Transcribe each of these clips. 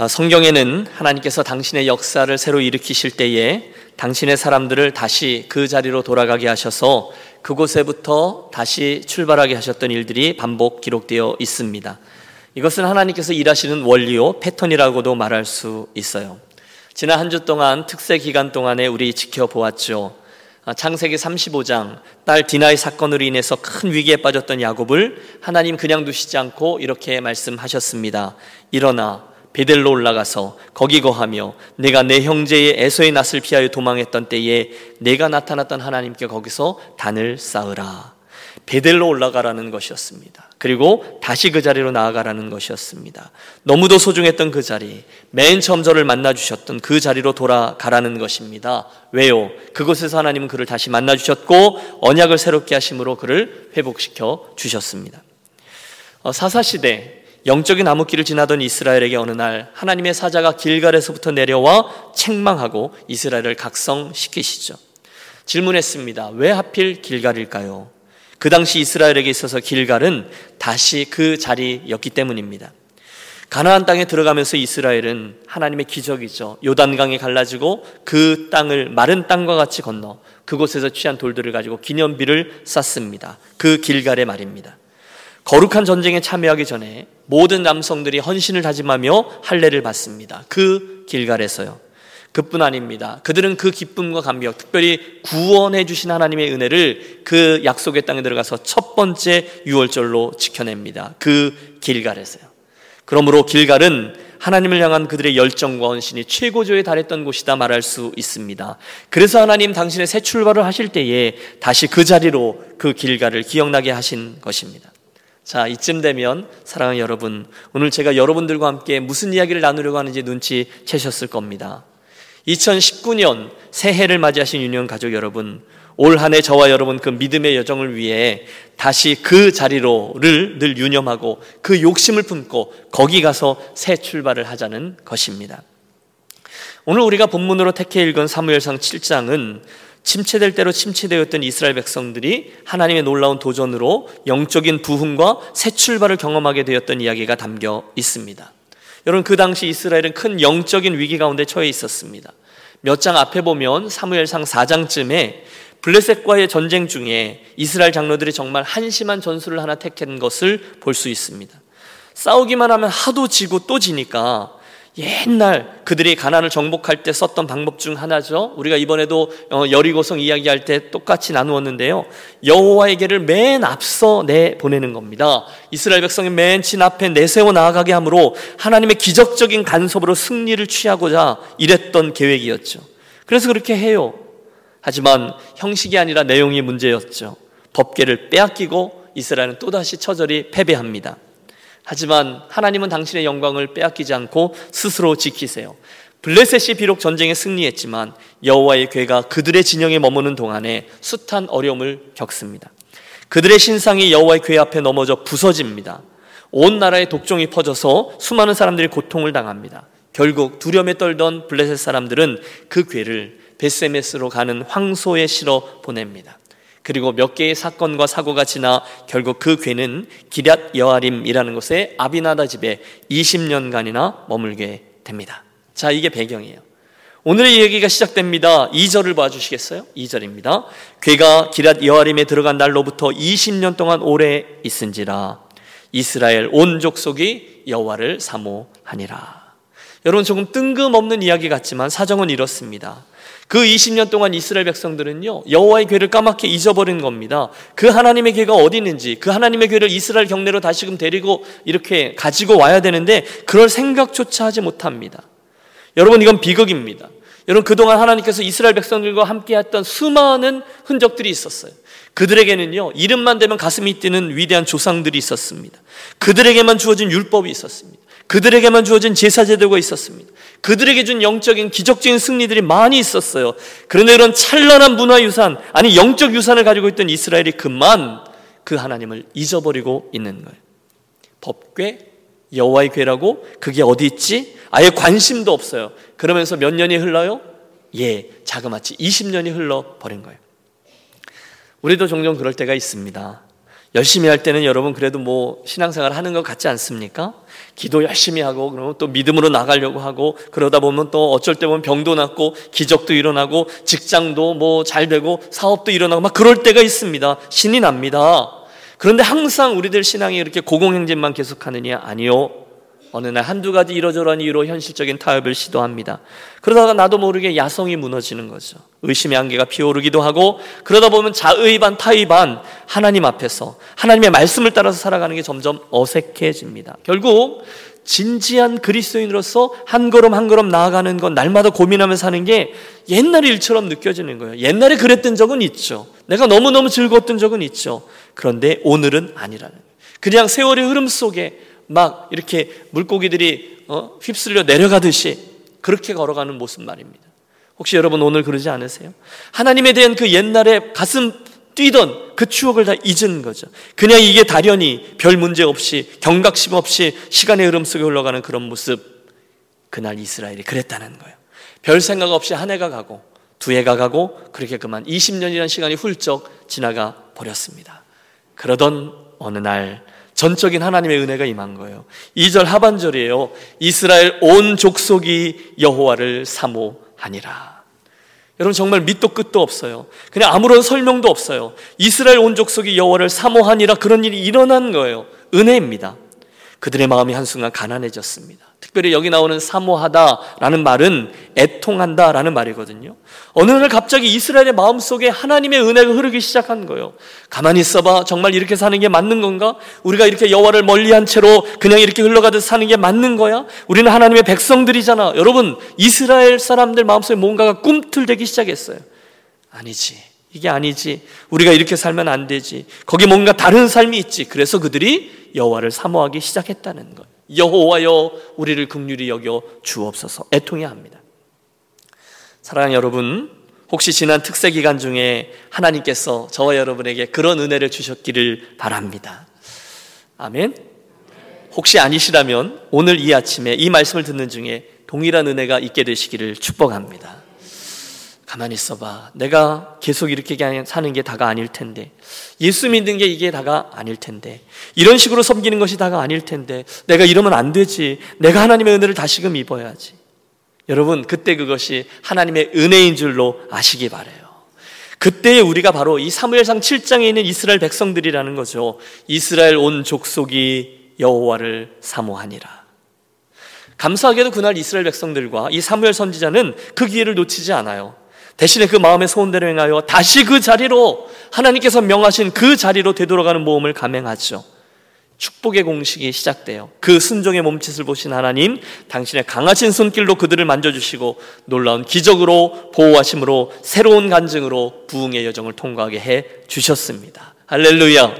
아, 성경에는 하나님께서 당신의 역사를 새로 일으키실 때에 당신의 사람들을 다시 그 자리로 돌아가게 하셔서 그곳에부터 다시 출발하게 하셨던 일들이 반복 기록되어 있습니다. 이것은 하나님께서 일하시는 원리요, 패턴이라고도 말할 수 있어요. 지난 한 주 동안 특세 기간 동안에 우리 지켜보았죠. 아, 창세기 35장 딸 디나의 사건으로 인해서 큰 위기에 빠졌던 야곱을 하나님 그냥 두시지 않고 이렇게 말씀하셨습니다. 일어나 베델로 올라가서 거기 거하며 내가 내 형제의 에서의 낯을 피하여 도망했던 때에 내가 나타났던 하나님께 거기서 단을 쌓으라. 베델로 올라가라는 것이었습니다. 그리고 다시 그 자리로 나아가라는 것이었습니다. 너무도 소중했던 그 자리, 맨 처음 저를 만나 주셨던 그 자리로 돌아가라는 것입니다. 왜요? 그곳에서 하나님은 그를 다시 만나 주셨고 언약을 새롭게 하심으로 그를 회복시켜 주셨습니다. 어, 사사 시대 영적인 나무길을 지나던 이스라엘에게 어느 날 하나님의 사자가 길갈에서부터 내려와 책망하고 이스라엘을 각성시키시죠. 질문했습니다. 왜 하필 길갈일까요? 그 당시 이스라엘에게 있어서 길갈은 다시 그 자리였기 때문입니다. 가나안 땅에 들어가면서 이스라엘은 하나님의 기적이죠. 요단강이 갈라지고 그 땅을 마른 땅과 같이 건너 그곳에서 취한 돌들을 가지고 기념비를 쌓습니다. 그 길갈의 말입니다. 거룩한 전쟁에 참여하기 전에 모든 남성들이 헌신을 다짐하며 할례를 받습니다. 그 길갈에서요. 그뿐 아닙니다. 그들은 그 기쁨과 감격, 특별히 구원해 주신 하나님의 은혜를 그 약속의 땅에 들어가서 첫 번째 유월절로 지켜냅니다. 그 길갈에서요. 그러므로 길갈은 하나님을 향한 그들의 열정과 헌신이 최고조에 달했던 곳이다 말할 수 있습니다. 그래서 하나님 당신의 새 출발을 하실 때에 다시 그 자리로 그 길갈을 기억나게 하신 것입니다. 자, 이쯤 되면 사랑하는 여러분, 오늘 제가 여러분들과 함께 무슨 이야기를 나누려고 하는지 눈치 채셨을 겁니다. 2019년 새해를 맞이하신 유년 가족 여러분, 올 한 해 저와 여러분 그 믿음의 여정을 위해 다시 그 자리로를 늘 유념하고 그 욕심을 품고 거기 가서 새 출발을 하자는 것입니다. 오늘 우리가 본문으로 택해 읽은 사무엘상 7장은 침체될 대로 침체되었던 이스라엘 백성들이 하나님의 놀라운 도전으로 영적인 부흥과 새 출발을 경험하게 되었던 이야기가 담겨 있습니다. 여러분 그 당시 이스라엘은 큰 영적인 위기 가운데 처해 있었습니다. 몇 장 앞에 보면 사무엘상 4장쯤에 블레셋과의 전쟁 중에 이스라엘 장로들이 정말 한심한 전술을 하나 택한 것을 볼 수 있습니다. 싸우기만 하면 하도 지고 또 지니까 옛날 그들이 가난을 정복할 때 썼던 방법 중 하나죠. 우리가 이번에도 어, 여리고성 이야기할 때 똑같이 나누었는데요. 여호와에게를 맨 앞서 내 보내는 겁니다. 이스라엘 백성이 맨 친 앞에 내세워 나아가게 함으로 하나님의 기적적인 간섭으로 승리를 취하고자 이랬던 계획이었죠. 그래서 그렇게 해요. 하지만 형식이 아니라 내용이 문제였죠. 법계를 빼앗기고 이스라엘은 또다시 처절히 패배합니다. 하지만 하나님은 당신의 영광을 빼앗기지 않고 스스로 지키세요. 블레셋이 비록 전쟁에 승리했지만 여호와의 괴가 그들의 진영에 머무는 동안에 숱한 어려움을 겪습니다. 그들의 신상이 여호와의 괴 앞에 넘어져 부서집니다. 온 나라에 독종이 퍼져서 수많은 사람들이 고통을 당합니다. 결국 두려움에 떨던 블레셋 사람들은 그 괴를 베스메스로 가는 황소에 실어 보냅니다. 그리고 몇 개의 사건과 사고가 지나 결국 그 괴는 기랏 여아림이라는 곳에 아비나다 집에 20년간이나 머물게 됩니다. 자, 이게 배경이에요. 오늘의 얘기가 시작됩니다. 2절을 봐주시겠어요? 2절입니다. 괴가 기랏 여아림에 들어간 날로부터 20년 동안 오래 있은지라 이스라엘 온 족속이 여호와를 사모하니라. 여러분 조금 뜬금없는 이야기 같지만 사정은 이렇습니다. 그 20년 동안 이스라엘 백성들은요, 여호와의 괴를 까맣게 잊어버린 겁니다. 그 하나님의 괴가 어디 있는지, 그 하나님의 괴를 이스라엘 경내로 다시금 데리고 이렇게 가지고 와야 되는데, 그럴 생각조차 하지 못합니다. 여러분, 이건 비극입니다. 여러분, 그동안 하나님께서 이스라엘 백성들과 함께 했던 수많은 흔적들이 있었어요. 그들에게는요, 이름만 되면 가슴이 뛰는 위대한 조상들이 있었습니다. 그들에게만 주어진 율법이 있었습니다. 그들에게만 주어진 제사제도가 있었습니다. 그들에게 준 영적인 기적적인 승리들이 많이 있었어요. 그런데 이런 찬란한 문화유산, 아니 영적 유산을 가지고 있던 이스라엘이 그만 그 하나님을 잊어버리고 있는 거예요. 법궤, 여호와의 궤라고 그게 어디 있지? 아예 관심도 없어요. 그러면서 몇 년이 흘러요? 예, 자그마치 20년이 흘러 버린 거예요. 우리도 종종 그럴 때가 있습니다. 열심히 할 때는 여러분 그래도 뭐 신앙생활 하는 것 같지 않습니까? 기도 열심히 하고 그러면 또 믿음으로 나가려고 하고 그러다 보면 또 어쩔 때 보면 병도 낫고 기적도 일어나고 직장도 뭐 잘 되고 사업도 일어나고 막 그럴 때가 있습니다. 신이 납니다. 그런데 항상 우리들 신앙이 이렇게 고공행진만 계속하느냐 아니요. 어느 날 한두 가지 이러저러한 이유로 현실적인 타협을 시도합니다. 그러다가 나도 모르게 야성이 무너지는 거죠. 의심의 안개가 피어오르기도 하고 그러다 보면 자의 반 타의 반 하나님 앞에서 하나님의 말씀을 따라서 살아가는 게 점점 어색해집니다. 결국 진지한 그리스도인으로서 한 걸음 한 걸음 나아가는 건 날마다 고민하며 사는 게 옛날 일처럼 느껴지는 거예요. 옛날에 그랬던 적은 있죠. 내가 너무너무 즐거웠던 적은 있죠. 그런데 오늘은 아니라는. 그냥 세월의 흐름 속에 막 이렇게 물고기들이 어? 휩쓸려 내려가듯이 그렇게 걸어가는 모습 말입니다. 혹시 여러분 오늘 그러지 않으세요? 하나님에 대한 그 옛날에 가슴 뛰던 그 추억을 다 잊은 거죠. 그냥 이게 다련히 별 문제 없이 경각심 없이 시간의 흐름 속에 흘러가는 그런 모습. 그날 이스라엘이 그랬다는 거예요. 별 생각 없이 한 해가 가고 두 해가 가고 그렇게 그만 20년이라는 시간이 훌쩍 지나가 버렸습니다. 그러던 어느 날 전적인 하나님의 은혜가 임한 거예요. 2절 하반절이에요. 이스라엘 온 족속이 여호와를 사모하니라. 여러분 정말 밑도 끝도 없어요. 그냥 아무런 설명도 없어요. 이스라엘 온 족속이 여호와를 사모하니라 그런 일이 일어난 거예요. 은혜입니다. 그들의 마음이 한순간 가난해졌습니다. 특별히 여기 나오는 사모하다라는 말은 애통한다라는 말이거든요. 어느 날 갑자기 이스라엘의 마음속에 하나님의 은혜가 흐르기 시작한 거예요. 가만히 있어봐. 정말 이렇게 사는 게 맞는 건가? 우리가 이렇게 여호와를 멀리한 채로 그냥 이렇게 흘러가듯 사는 게 맞는 거야? 우리는 하나님의 백성들이잖아. 여러분, 이스라엘 사람들 마음속에 뭔가가 꿈틀대기 시작했어요. 아니지. 이게 아니지. 우리가 이렇게 살면 안 되지. 거기 뭔가 다른 삶이 있지. 그래서 그들이 여호와를 사모하기 시작했다는 것. 여호와여 우리를 극률히 여겨 주옵소서. 애통해야 합니다. 사랑하는 여러분, 혹시 지난 특세 기간 중에 하나님께서 저와 여러분에게 그런 은혜를 주셨기를 바랍니다. 아멘. 혹시 아니시라면 오늘 이 아침에 이 말씀을 듣는 중에 동일한 은혜가 있게 되시기를 축복합니다. 가만히 있어봐. 내가 계속 이렇게 사는 게 다가 아닐 텐데. 예수 믿는 게 이게 다가 아닐 텐데. 이런 식으로 섬기는 것이 다가 아닐 텐데. 내가 이러면 안 되지. 내가 하나님의 은혜를 다시금 입어야지. 여러분, 그때 그것이 하나님의 은혜인 줄로 아시기 바래요. 그때에 우리가 바로 이 사무엘상 7장에 있는 이스라엘 백성들이라는 거죠. 이스라엘 온 족속이 여호와를 사모하니라. 감사하게도 그날 이스라엘 백성들과 이 사무엘 선지자는 그 기회를 놓치지 않아요. 대신에 그 마음의 소원대로 행하여 다시 그 자리로 하나님께서 명하신 그 자리로 되돌아가는 모험을 감행하죠. 축복의 공식이 시작돼요. 그 순종의 몸짓을 보신 하나님, 당신의 강하신 손길로 그들을 만져주시고 놀라운 기적으로 보호하심으로 새로운 간증으로 부흥의 여정을 통과하게 해 주셨습니다. 할렐루야.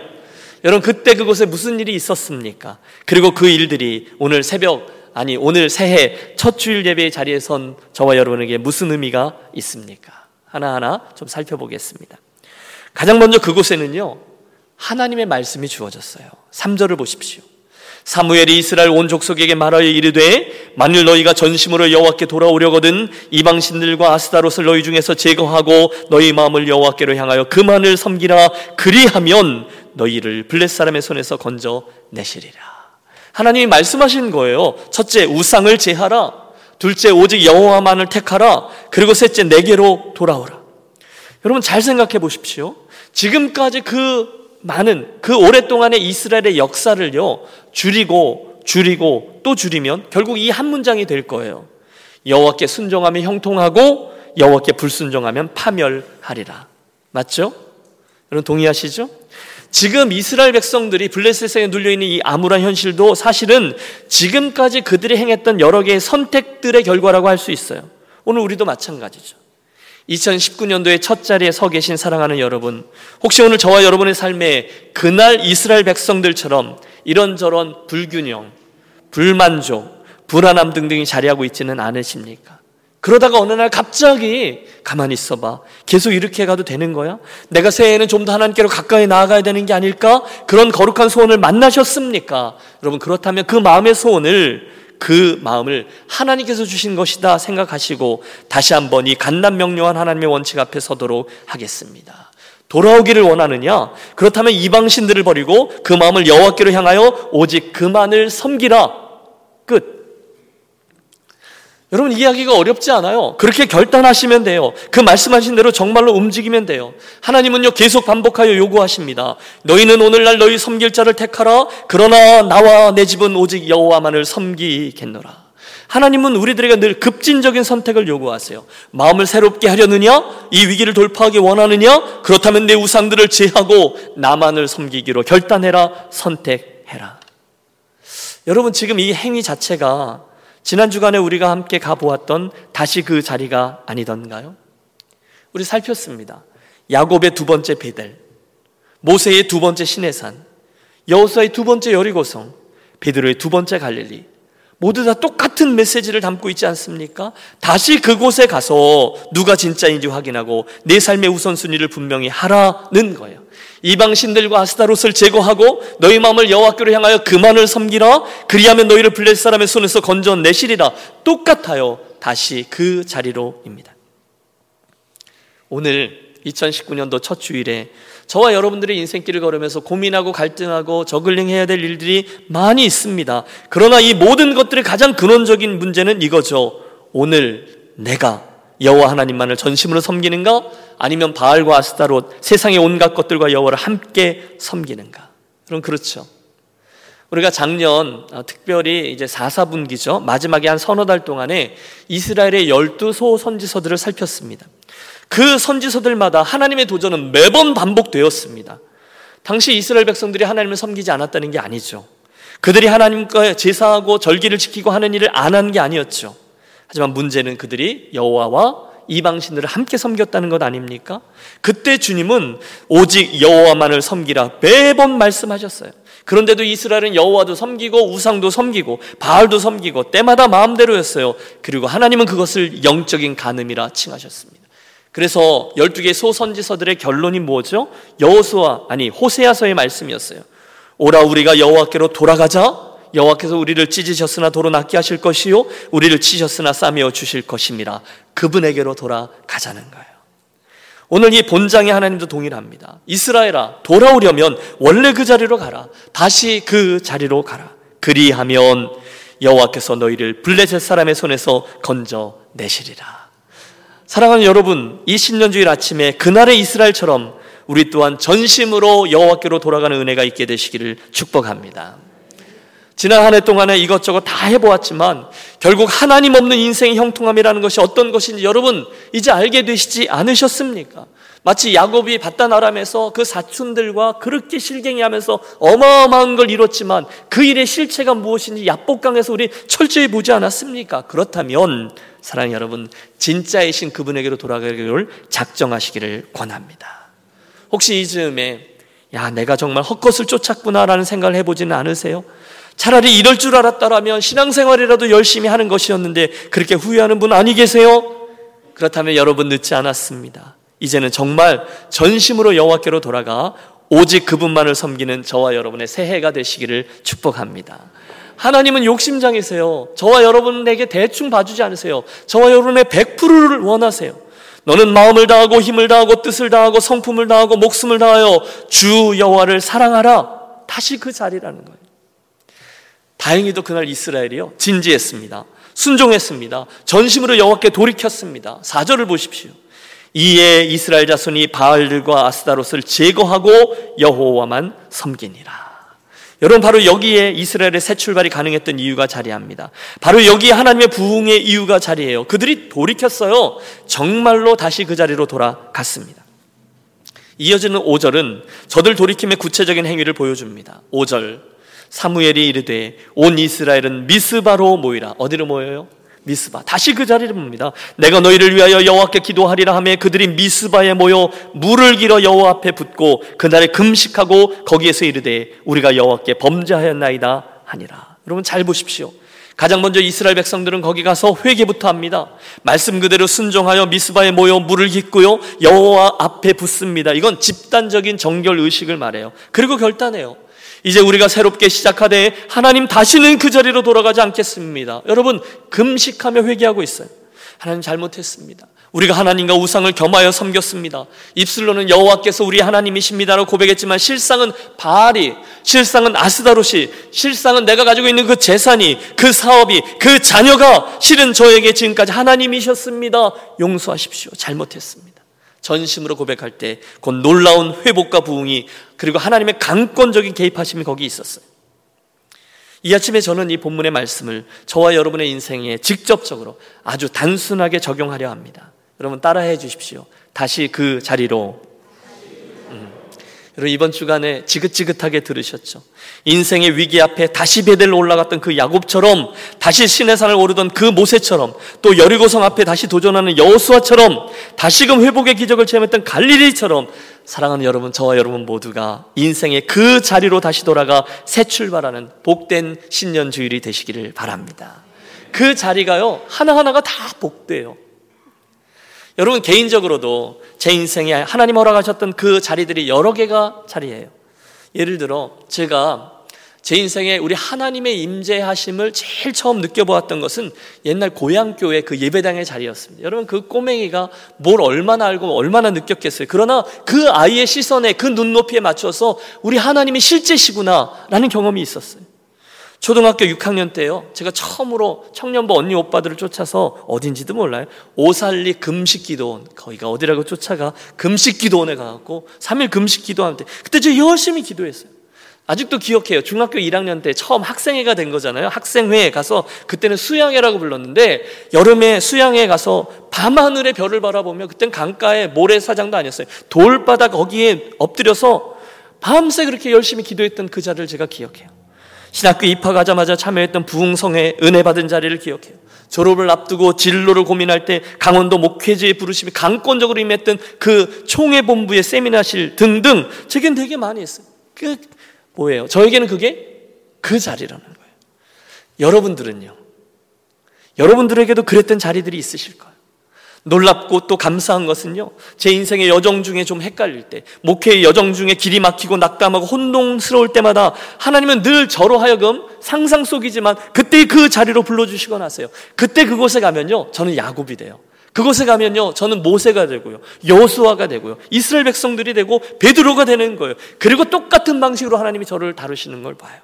여러분, 그때 그곳에 무슨 일이 있었습니까? 그리고 그 일들이 오늘 새벽 아니 오늘 새해 첫 주일 예배의 자리에 선 저와 여러분에게 무슨 의미가 있습니까? 하나하나 좀 살펴보겠습니다. 가장 먼저 그곳에는요. 하나님의 말씀이 주어졌어요. 3절을 보십시오. 사무엘이 이스라엘 온 족속에게 말하여 이르되 만일 너희가 전심으로 여호와께 돌아오려거든 이방 신들과 아스다롯을 너희 중에서 제거하고 너희 마음을 여호와께로 향하여 그만을 섬기라 그리하면 너희를 블레 사람의 손에서 건져 내시리라. 하나님이 말씀하신 거예요. 첫째, 우상을 제하라. 둘째, 오직 여호와만을 택하라. 그리고 셋째, 내게로 돌아오라. 여러분 잘 생각해 보십시오. 지금까지 그 많은 그 오랫동안의 이스라엘의 역사를요 줄이고 줄이고 또 줄이면 결국 이 한 문장이 될 거예요. 여호와께 순종하면 형통하고 여호와께 불순종하면 파멸하리라. 맞죠? 여러분 동의하시죠? 지금 이스라엘 백성들이 블레셋에 눌려있는 이 암울한 현실도 사실은 지금까지 그들이 행했던 여러 개의 선택들의 결과라고 할 수 있어요. 오늘 우리도 마찬가지죠. 2019년도에 첫 자리에 서 계신 사랑하는 여러분, 혹시 오늘 저와 여러분의 삶에 그날 이스라엘 백성들처럼 이런저런 불균형, 불만족, 불안함 등등이 자리하고 있지는 않으십니까? 그러다가 어느 날 갑자기 가만히 있어봐. 계속 이렇게 가도 되는 거야? 내가 새해에는 좀 더 하나님께로 가까이 나아가야 되는 게 아닐까? 그런 거룩한 소원을 만나셨습니까? 여러분, 그렇다면 그 마음의 소원을 그 마음을 하나님께서 주신 것이다 생각하시고 다시 한번 이 간단 명료한 하나님의 원칙 앞에 서도록 하겠습니다. 돌아오기를 원하느냐? 그렇다면 이방신들을 버리고 그 마음을 여호와께로 향하여 오직 그만을 섬기라. 끝. 여러분 이야기가 어렵지 않아요. 그렇게 결단하시면 돼요. 그 말씀하신 대로 정말로 움직이면 돼요. 하나님은요 계속 반복하여 요구하십니다. 너희는 오늘날 너희 섬길 자를 택하라. 그러나 나와 내 집은 오직 여호와만을 섬기겠노라. 하나님은 우리들에게 늘 급진적인 선택을 요구하세요. 마음을 새롭게 하려느냐? 이 위기를 돌파하기 원하느냐? 그렇다면 내 우상들을 제하고 나만을 섬기기로 결단해라. 선택해라. 여러분 지금 이 행위 자체가 지난 주간에 우리가 함께 가보았던 다시 그 자리가 아니던가요? 우리 살폈습니다. 야곱의 두 번째 베델, 모세의 두 번째 시내산, 여호수아의 두 번째 여리고성, 베드로의 두 번째 갈릴리, 모두 다 똑같은 메시지를 담고 있지 않습니까? 다시 그곳에 가서 누가 진짜인지 확인하고 내 삶의 우선순위를 분명히 하라는 거예요. 이방 신들과 아스타롯을 제거하고 너희 마음을 여호와께로 향하여 그만을 섬기라 그리하면 너희를 블레 사람의 손에서 건져내시리라 똑같아요. 다시 그 자리로입니다. 오늘 2019년도 첫 주일에 저와 여러분들의 인생길을 걸으면서 고민하고 갈등하고 저글링 해야 될 일들이 많이 있습니다. 그러나 이 모든 것들의 가장 근원적인 문제는 이거죠. 오늘 내가 여호와 하나님만을 전심으로 섬기는가? 아니면 바알과 아스타롯 세상의 온갖 것들과 여호와를 함께 섬기는가? 그럼 그렇죠. 우리가 작년 어, 특별히 이제 4, 4분기죠. 마지막에 한 서너 달 동안에 이스라엘의 열두 소 선지서들을 살폈습니다. 그 선지서들마다 하나님의 도전은 매번 반복되었습니다. 당시 이스라엘 백성들이 하나님을 섬기지 않았다는 게 아니죠. 그들이 하나님과 제사하고 절기를 지키고 하는 일을 안 한 게 아니었죠. 하지만 문제는 그들이 여호와와 이방신들을 함께 섬겼다는 것 아닙니까? 그때 주님은 오직 여호와만을 섬기라 매번 말씀하셨어요. 그런데도 이스라엘은 여호와도 섬기고 우상도 섬기고 바알도 섬기고 때마다 마음대로였어요. 그리고 하나님은 그것을 영적인 간음이라 칭하셨습니다. 그래서 12개 소선지서들의 결론이 뭐죠? 여호수아 아니 호세아서의 말씀이었어요. 오라 우리가 여호와께로 돌아가자. 여호와께서 우리를 찢으셨으나 도로 낫게 하실 것이요 우리를 치셨으나 싸매어 주실 것입니다. 그분에게로 돌아가자는 거예요. 오늘 이 본장의 하나님도 동일합니다. 이스라엘아 돌아오려면 원래 그 자리로 가라. 다시 그 자리로 가라. 그리하면 여호와께서 너희를 블레셋 사람의 손에서 건져 내시리라. 사랑하는 여러분, 이 신년주일 아침에 그날의 이스라엘처럼 우리 또한 전심으로 여호와께로 돌아가는 은혜가 있게 되시기를 축복합니다. 지난 한 해 동안에 이것저것 다 해보았지만 결국 하나님 없는 인생의 형통함이라는 것이 어떤 것인지 여러분 이제 알게 되시지 않으셨습니까? 마치 야곱이 바단 아람에서 그 사촌들과 그렇게 실갱이하면서 어마어마한 걸 이뤘지만 그 일의 실체가 무엇인지 야복강에서 우리 철저히 보지 않았습니까? 그렇다면 사랑하는 여러분 진짜이신 그분에게로 돌아가기를 작정하시기를 권합니다. 혹시 이 즈음에 야 내가 정말 헛것을 쫓았구나라는 생각을 해보지는 않으세요? 차라리 이럴 줄 알았다라면 신앙생활이라도 열심히 하는 것이었는데 그렇게 후회하는 분 아니 계세요? 그렇다면 여러분 늦지 않았습니다. 이제는 정말 전심으로 여호와께로 돌아가 오직 그분만을 섬기는 저와 여러분의 새해가 되시기를 축복합니다. 하나님은 욕심장이세요. 저와 여러분에게 대충 봐주지 않으세요. 저와 여러분의 100%를 원하세요. 너는 마음을 다하고 힘을 다하고 뜻을 다하고 성품을 다하고 목숨을 다하여 주 여호와를 사랑하라. 다시 그 자리라는 거예요. 다행히도 그날 이스라엘이요 진지했습니다. 순종했습니다. 전심으로 여호와께 돌이켰습니다. 4절을 보십시오. 이에 이스라엘 자손이 바알들과 아스다롯을 제거하고 여호와만 섬기니라. 여러분 바로 여기에 이스라엘의 새 출발이 가능했던 이유가 자리합니다. 바로 여기에 하나님의 부흥의 이유가 자리해요. 그들이 돌이켰어요. 정말로 다시 그 자리로 돌아갔습니다. 이어지는 5절은 저들 돌이킴의 구체적인 행위를 보여줍니다. 5절 사무엘이 이르되 온 이스라엘은 미스바로 모이라. 어디로 모여요? 미스바 다시 그 자리를 봅니다. 내가 너희를 위하여 여호와께 기도하리라 하며 그들이 미스바에 모여 물을 길어 여호와 앞에 붓고 그날에 금식하고 거기에서 이르되 우리가 여호와께 범죄하였나이다 하니라. 여러분 잘 보십시오. 가장 먼저 이스라엘 백성들은 거기 가서 회개부터 합니다. 말씀 그대로 순종하여 미스바에 모여 물을 깃고요 여호와 앞에 붓습니다. 이건 집단적인 정결 의식을 말해요. 그리고 결단해요. 이제 우리가 새롭게 시작하되 하나님 다시는 그 자리로 돌아가지 않겠습니다. 여러분 금식하며 회개하고 있어요. 하나님 잘못했습니다. 우리가 하나님과 우상을 겸하여 섬겼습니다. 입술로는 여호와께서 우리 하나님이십니다라고 고백했지만 실상은 바알이, 실상은 아스다롯이, 실상은 내가 가지고 있는 그 재산이, 그 사업이, 그 자녀가 실은 저에게 지금까지 하나님이셨습니다. 용서하십시오. 잘못했습니다. 전심으로 고백할 때 곧 놀라운 회복과 부흥이 그리고 하나님의 강권적인 개입하심이 거기 있었어요. 이 아침에 저는 이 본문의 말씀을 저와 여러분의 인생에 직접적으로 아주 단순하게 적용하려 합니다. 여러분 따라해 주십시오. 다시 그 자리로. 음. 여러분 이번 주간에 지긋지긋하게 들으셨죠? 인생의 위기 앞에 다시 베델로 올라갔던 그 야곱처럼 다시 신의 산을 오르던 그 모세처럼 또 여리고성 앞에 다시 도전하는 여호수아처럼 다시금 회복의 기적을 체험했던 갈릴리처럼 사랑하는 여러분 저와 여러분 모두가 인생의 그 자리로 다시 돌아가 새 출발하는 복된 신년 주일이 되시기를 바랍니다. 그 자리가요 하나하나가 다 복돼요. 여러분 개인적으로도 제 인생에 하나님 허락하셨던 그 자리들이 여러 개가 자리예요. 예를 들어 제가 제 인생에 우리 하나님의 임재하심을 제일 처음 느껴보았던 것은 옛날 고향교회 그 예배당의 자리였습니다. 여러분 그 꼬맹이가 뭘 얼마나 알고 얼마나 느꼈겠어요. 그러나 그 아이의 시선에 그 눈높이에 맞춰서 우리 하나님이 실제시구나라는 경험이 있었어요. 초등학교 6학년 때요. 제가 처음으로 청년부 언니 오빠들을 쫓아서 어딘지도 몰라요. 오살리 금식기도원 거기가 어디라고 쫓아가 금식기도원에 가갖고 3일 금식기도할 때 그때 저 열심히 기도했어요. 아직도 기억해요. 중학교 1학년 때 처음 학생회가 된 거잖아요. 학생회에 가서 그때는 수양회라고 불렀는데 여름에 수양회에 가서 밤하늘의 별을 바라보며 그땐 강가에 모래사장도 아니었어요. 돌바닥 거기에 엎드려서 밤새 그렇게 열심히 기도했던 그 자리를 제가 기억해요. 신학교 입학하자마자 참여했던 부흥성에 은혜 받은 자리를 기억해요. 졸업을 앞두고 진로를 고민할 때 강원도 목회지에 부르심이 강권적으로 임했던 그 총회 본부의 세미나실 등등 제겐 되게 많이 했어요. 그 뭐예요? 저에게는 그게 그 자리라는 거예요. 여러분들은요. 여러분들에게도 그랬던 자리들이 있으실 거예요. 놀랍고 또 감사한 것은요, 제 인생의 여정 중에 좀 헷갈릴 때, 목회의 여정 중에 길이 막히고 낙담하고 혼동스러울 때마다 하나님은 늘 저로 하여금 상상 속이지만 그때 그 자리로 불러주시곤 하세요. 그때 그곳에 가면요, 저는 야곱이 돼요. 그곳에 가면요, 저는 모세가 되고요, 여수아가 되고요, 이스라엘 백성들이 되고 베드로가 되는 거예요. 그리고 똑같은 방식으로 하나님이 저를 다루시는 걸 봐요.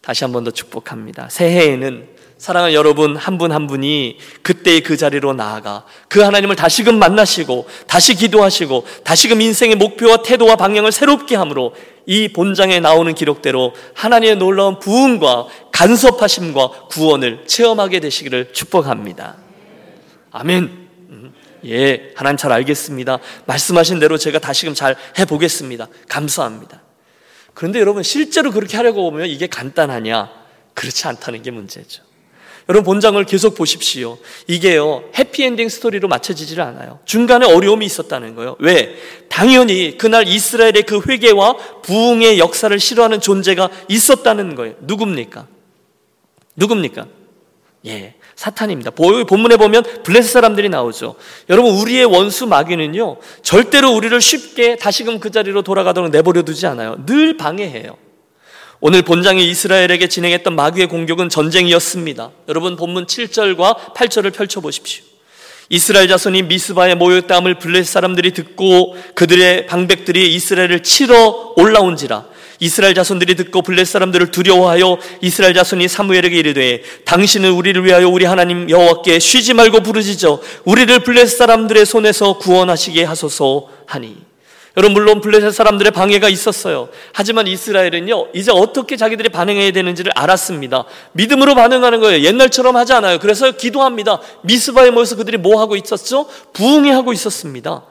다시 한 번 더 축복합니다. 새해에는 사랑하는 여러분 한 분한 한 분이 그때의 그 자리로 나아가 그 하나님을 다시금 만나시고 다시 기도하시고 다시금 인생의 목표와 태도와 방향을 새롭게 함으로 이 본장에 나오는 기록대로 하나님의 놀라운 부흥과 간섭하심과 구원을 체험하게 되시기를 축복합니다. 아멘. 음, 예, 하나님 잘 알겠습니다. 말씀하신 대로 제가 다시금 잘 해보겠습니다. 감사합니다. 그런데 여러분 실제로 그렇게 하려고 보면 이게 간단하냐? 그렇지 않다는 게 문제죠. 여러분 본장을 계속 보십시오. 이게요 해피엔딩 스토리로 맞춰지질 않아요. 중간에 어려움이 있었다는 거예요. 왜? 당연히 그날 이스라엘의 그 회개와 부흥의 역사를 싫어하는 존재가 있었다는 거예요. 누굽니까? 누굽니까? 예, 사탄입니다. 본문에 보면 블레스 사람들이 나오죠. 여러분 우리의 원수 마귀는요 절대로 우리를 쉽게 다시금 그 자리로 돌아가도록 내버려 두지 않아요. 늘 방해해요. 오늘 본장이 이스라엘에게 진행했던 마귀의 공격은 전쟁이었습니다. 여러분 본문 7절과 8절을 펼쳐 보십시오. 이스라엘 자손이 미스바에 모였다함을 블레셋 사람들이 듣고 그들의 방백들이 이스라엘을 치러 올라온지라 이스라엘 자손들이 듣고 블레셋 사람들을 두려워하여 이스라엘 자손이 사무엘에게 이르되 당신은 우리를 위하여 우리 하나님 여호와께 쉬지 말고 부르짖어 우리를 블레셋 사람들의 손에서 구원하시게 하소서 하니 여러분 물론 블레셋 사람들의 방해가 있었어요. 하지만 이스라엘은요 이제 어떻게 자기들이 반응해야 되는지를 알았습니다. 믿음으로 반응하는 거예요. 옛날처럼 하지 않아요. 그래서 기도합니다. 미스바에 모여서 그들이 뭐 하고 있었죠? 부흥회 하고 있었습니다.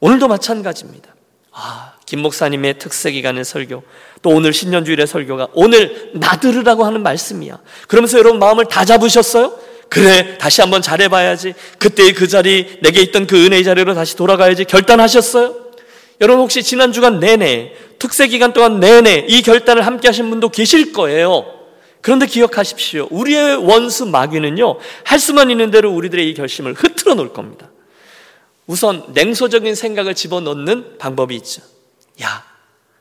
오늘도 마찬가지입니다. 아, 김 목사님의 특세 기간의 설교, 또 오늘 신년주일의 설교가 오늘 나들으라고 하는 말씀이야. 그러면서 여러분 마음을 다 잡으셨어요? 그래, 다시 한번 잘해봐야지. 그때의 그 자리, 내게 있던 그 은혜의 자리로 다시 돌아가야지. 결단하셨어요? 여러분 혹시 지난 주간 내내 특세 기간 동안 내내 이 결단을 함께 하신 분도 계실 거예요. 그런데 기억하십시오. 우리의 원수 마귀는요. 할 수만 있는 대로 우리들의 이 결심을 흐트러 놓을 겁니다. 우선 냉소적인 생각을 집어넣는 방법이 있죠. 야,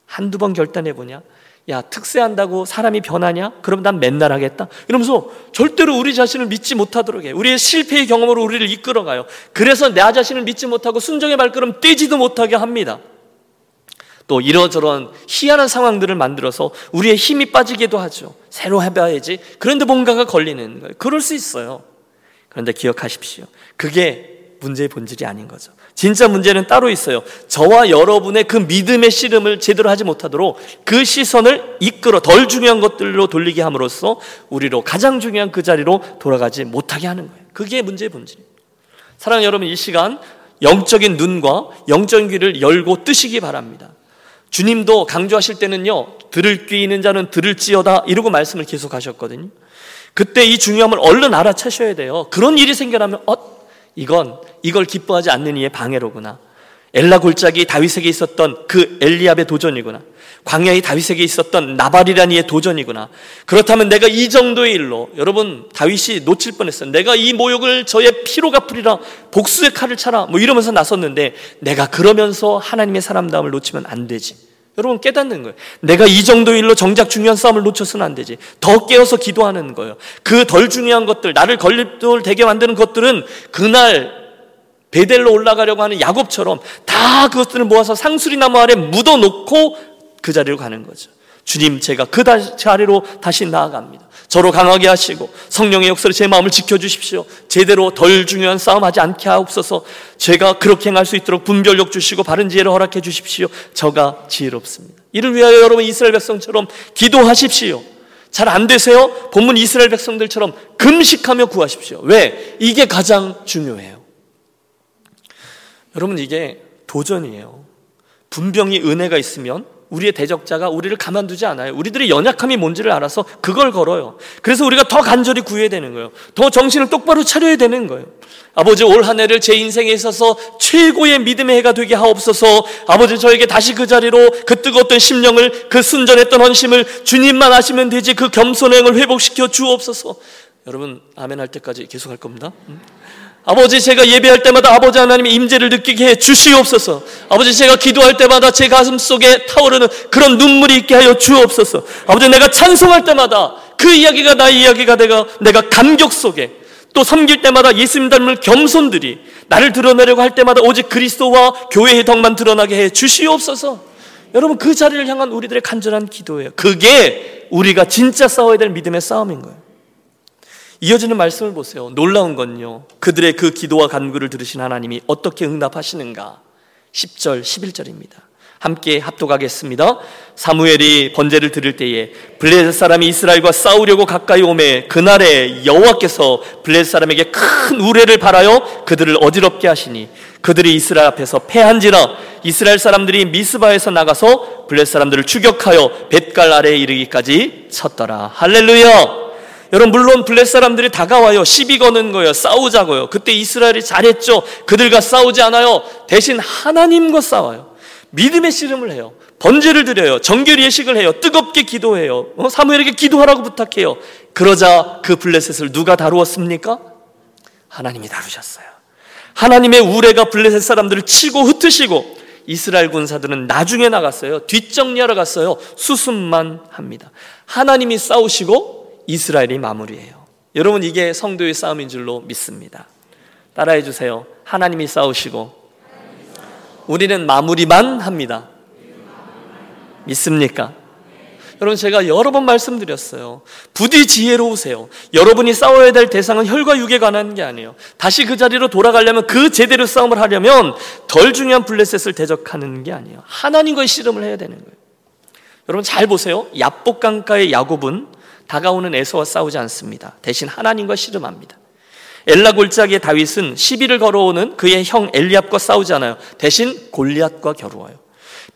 한두 번 결단해 보냐? 야, 특세한다고 사람이 변하냐? 그럼 난 맨날 하겠다? 이러면서 절대로 우리 자신을 믿지 못하도록 해. 우리의 실패의 경험으로 우리를 이끌어가요. 그래서 내 자신을 믿지 못하고 순정의 발걸음 떼지도 못하게 합니다. 또 이러저런 희한한 상황들을 만들어서 우리의 힘이 빠지기도 하죠. 새로 해봐야지. 그런데 뭔가가 걸리는 거예요. 그럴 수 있어요. 그런데 기억하십시오. 그게 문제의 본질이 아닌 거죠. 진짜 문제는 따로 있어요. 저와 여러분의 그 믿음의 씨름을 제대로 하지 못하도록 그 시선을 이끌어 덜 중요한 것들로 돌리게 함으로써 우리로 가장 중요한 그 자리로 돌아가지 못하게 하는 거예요. 그게 문제의 본질입니다. 사랑 여러분, 이 시간 영적인 눈과 영적인 귀를 열고 뜨시기 바랍니다. 주님도 강조하실 때는요, 들을 귀 있는 자는 들을지어다 이러고 말씀을 계속 하셨거든요. 그때 이 중요함을 얼른 알아차셔야 돼요. 그런 일이 생겨나면, 어, 이건 이걸 기뻐하지 않는 이의 방해로구나. 엘라 골짜기 다윗에게 있었던 그 엘리압의 도전이구나. 광야의 다윗에게 있었던 나발이라는 이의 도전이구나. 그렇다면 내가 이 정도의 일로 여러분 다윗이 놓칠 뻔했어요. 내가 이 모욕을 저의 피로 갚으리라 복수의 칼을 차라 뭐 이러면서 나섰는데 내가 그러면서 하나님의 사람다움을 놓치면 안 되지. 여러분 깨닫는 거예요. 내가 이 정도 일로 정작 중요한 싸움을 놓쳐서는 안 되지. 더 깨어서 기도하는 거예요. 그 덜 중요한 것들, 나를 걸림돌 되게 만드는 것들은 그날 베델로 올라가려고 하는 야곱처럼 다 그것들을 모아서 상수리 나무 아래 묻어놓고 그 자리로 가는 거죠. 주님, 제가 그 자리로 다시 나아갑니다. 저로 강하게 하시고 성령의 역사로 제 마음을 지켜주십시오. 제대로 덜 중요한 싸움하지 않게 하옵소서. 제가 그렇게 행할 수 있도록 분별력 주시고 바른 지혜를 허락해 주십시오. 저가 지혜롭습니다. 이를 위하여 여러분 이스라엘 백성처럼 기도하십시오. 잘 안 되세요? 본문 이스라엘 백성들처럼 금식하며 구하십시오. 왜? 이게 가장 중요해요. 여러분 이게 도전이에요. 분명히 은혜가 있으면 우리의 대적자가 우리를 가만두지 않아요. 우리들의 연약함이 뭔지를 알아서 그걸 걸어요. 그래서 우리가 더 간절히 구해야 되는 거예요. 더 정신을 똑바로 차려야 되는 거예요. 아버지 올 한 해를 제 인생에 있어서 최고의 믿음의 해가 되게 하옵소서. 아버지 저에게 다시 그 자리로 그 뜨거웠던 심령을 그 순전했던 헌심을 주님만 아시면 되지 그 겸손의 행을 회복시켜 주옵소서. 여러분 아멘 할 때까지 계속 할 겁니다. 음? 아버지 제가 예배할 때마다 아버지 하나님의 임재를 느끼게 해 주시옵소서. 아버지 제가 기도할 때마다 제 가슴 속에 타오르는 그런 눈물이 있게 하여 주옵소서. 아버지 내가 찬송할 때마다 그 이야기가 나의 이야기가 내가 내가 감격 속에 또 섬길 때마다 예수님 닮을 겸손들이 나를 드러내려고 할 때마다 오직 그리스도와 교회의 덕만 드러나게 해 주시옵소서. 여러분 그 자리를 향한 우리들의 간절한 기도예요. 그게 우리가 진짜 싸워야 될 믿음의 싸움인 거예요. 이어지는 말씀을 보세요. 놀라운 건요. 그들의 그 기도와 간구를 들으신 하나님이 어떻게 응답하시는가? 10절, 11절입니다. 함께 합독하겠습니다. 사무엘이 번제를 드릴 때에 블레셋 사람이 이스라엘과 싸우려고 가까이 오매 그날에 여호와께서 블레셋 사람에게 큰 우레를 발하여 그들을 어지럽게 하시니 그들이 이스라엘 앞에서 패한지라 이스라엘 사람들이 미스바에서 나가서 블레셋 사람들을 추격하여 뱃갈 아래에 이르기까지 쳤더라. 할렐루야! 여러분 물론 블레 사람들이 다가와요. 시비 거는 거예요. 싸우자고요. 그때 이스라엘이 잘했죠. 그들과 싸우지 않아요. 대신 하나님과 싸워요. 믿음의 씨름을 해요. 번제를 드려요. 정결 예식을 해요. 뜨겁게 기도해요. 어? 사무엘에게 기도하라고 부탁해요. 그러자 그 블레셋을 누가 다루었습니까? 하나님이 다루셨어요. 하나님의 우레가 블레셋 사람들을 치고 흩으시고 이스라엘 군사들은 나중에 나갔어요. 뒷정리하러 갔어요. 수습만 합니다. 하나님이 싸우시고 이스라엘이 마무리예요. 여러분 이게 성도의 싸움인 줄로 믿습니다. 따라해 주세요. 하나님이 싸우시고 우리는 마무리만 합니다. 믿습니까? 여러분 제가 여러 번 말씀드렸어요. 부디 지혜로우세요. 여러분이 싸워야 될 대상은 혈과 육에 관한 게 아니에요. 다시 그 자리로 돌아가려면 그 제대로 싸움을 하려면 덜 중요한 블레셋을 대적하는 게 아니에요. 하나님과의 씨름을 해야 되는 거예요. 여러분 잘 보세요. 야복강가의 야곱은 다가오는 에서와 싸우지 않습니다. 대신 하나님과 씨름합니다. 엘라 골짜기의 다윗은 시비를 걸어오는 그의 형 엘리압과 싸우지 않아요. 대신 골리앗과 겨루어요.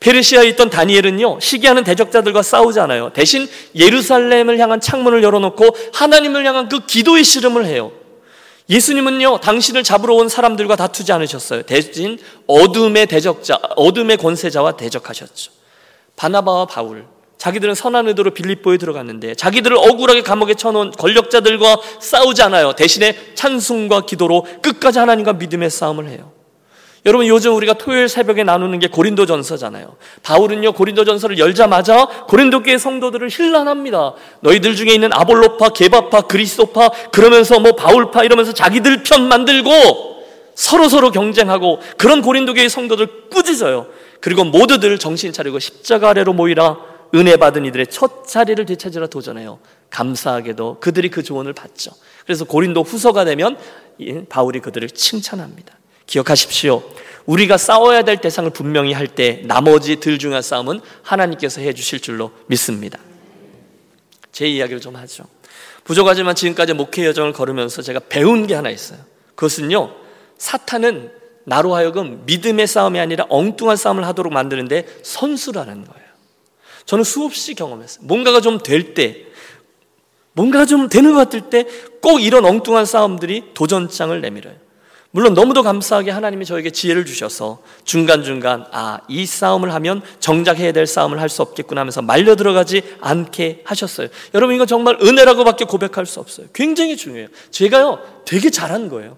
페르시아에 있던 다니엘은요, 시기하는 대적자들과 싸우지 않아요. 대신 예루살렘을 향한 창문을 열어놓고 하나님을 향한 그 기도의 씨름을 해요. 예수님은요, 당신을 잡으러 온 사람들과 다투지 않으셨어요. 대신 어둠의 대적자, 어둠의 권세자와 대적하셨죠. 바나바와 바울, 자기들은 선한 의도로 빌립보에 들어갔는데 자기들을 억울하게 감옥에 쳐놓은 권력자들과 싸우지 않아요. 대신에 찬송과 기도로 끝까지 하나님과 믿음의 싸움을 해요. 여러분 요즘 우리가 토요일 새벽에 나누는 게 고린도 전서잖아요. 바울은요 고린도 전서를 열자마자 고린도 교회 성도들을 힐난합니다. 너희들 중에 있는 아볼로파, 게바파, 그리스도파 그러면서 뭐 바울파 이러면서 자기들 편 만들고 서로 서로 경쟁하고 그런 고린도 교회 성도들 꾸짖어요. 그리고 모두들 정신 차리고 십자가 아래로 모이라 은혜 받은 이들의 첫 자리를 되찾으라 도전해요. 감사하게도 그들이 그 조언을 받죠. 그래서 고린도 후서가 되면 바울이 그들을 칭찬합니다. 기억하십시오. 우리가 싸워야 될 대상을 분명히 할 때 나머지 들 중요한 싸움은 하나님께서 해 주실 줄로 믿습니다. 제 이야기를 좀 하죠. 부족하지만 지금까지 목회 여정을 걸으면서 제가 배운 게 하나 있어요. 그것은요, 사탄은 나로 하여금 믿음의 싸움이 아니라 엉뚱한 싸움을 하도록 만드는데 선수라는 거예요. 저는 수없이 경험했어요. 뭔가가 좀 될 때, 뭔가가 좀 되는 것 같을 때 꼭 이런 엉뚱한 싸움들이 도전장을 내밀어요. 물론 너무도 감사하게 하나님이 저에게 지혜를 주셔서 중간중간 아, 이 싸움을 하면 정작 해야 될 싸움을 할 수 없겠구나 하면서 말려 들어가지 않게 하셨어요. 여러분 이거 정말 은혜라고밖에 고백할 수 없어요. 굉장히 중요해요. 제가요 되게 잘한 거예요.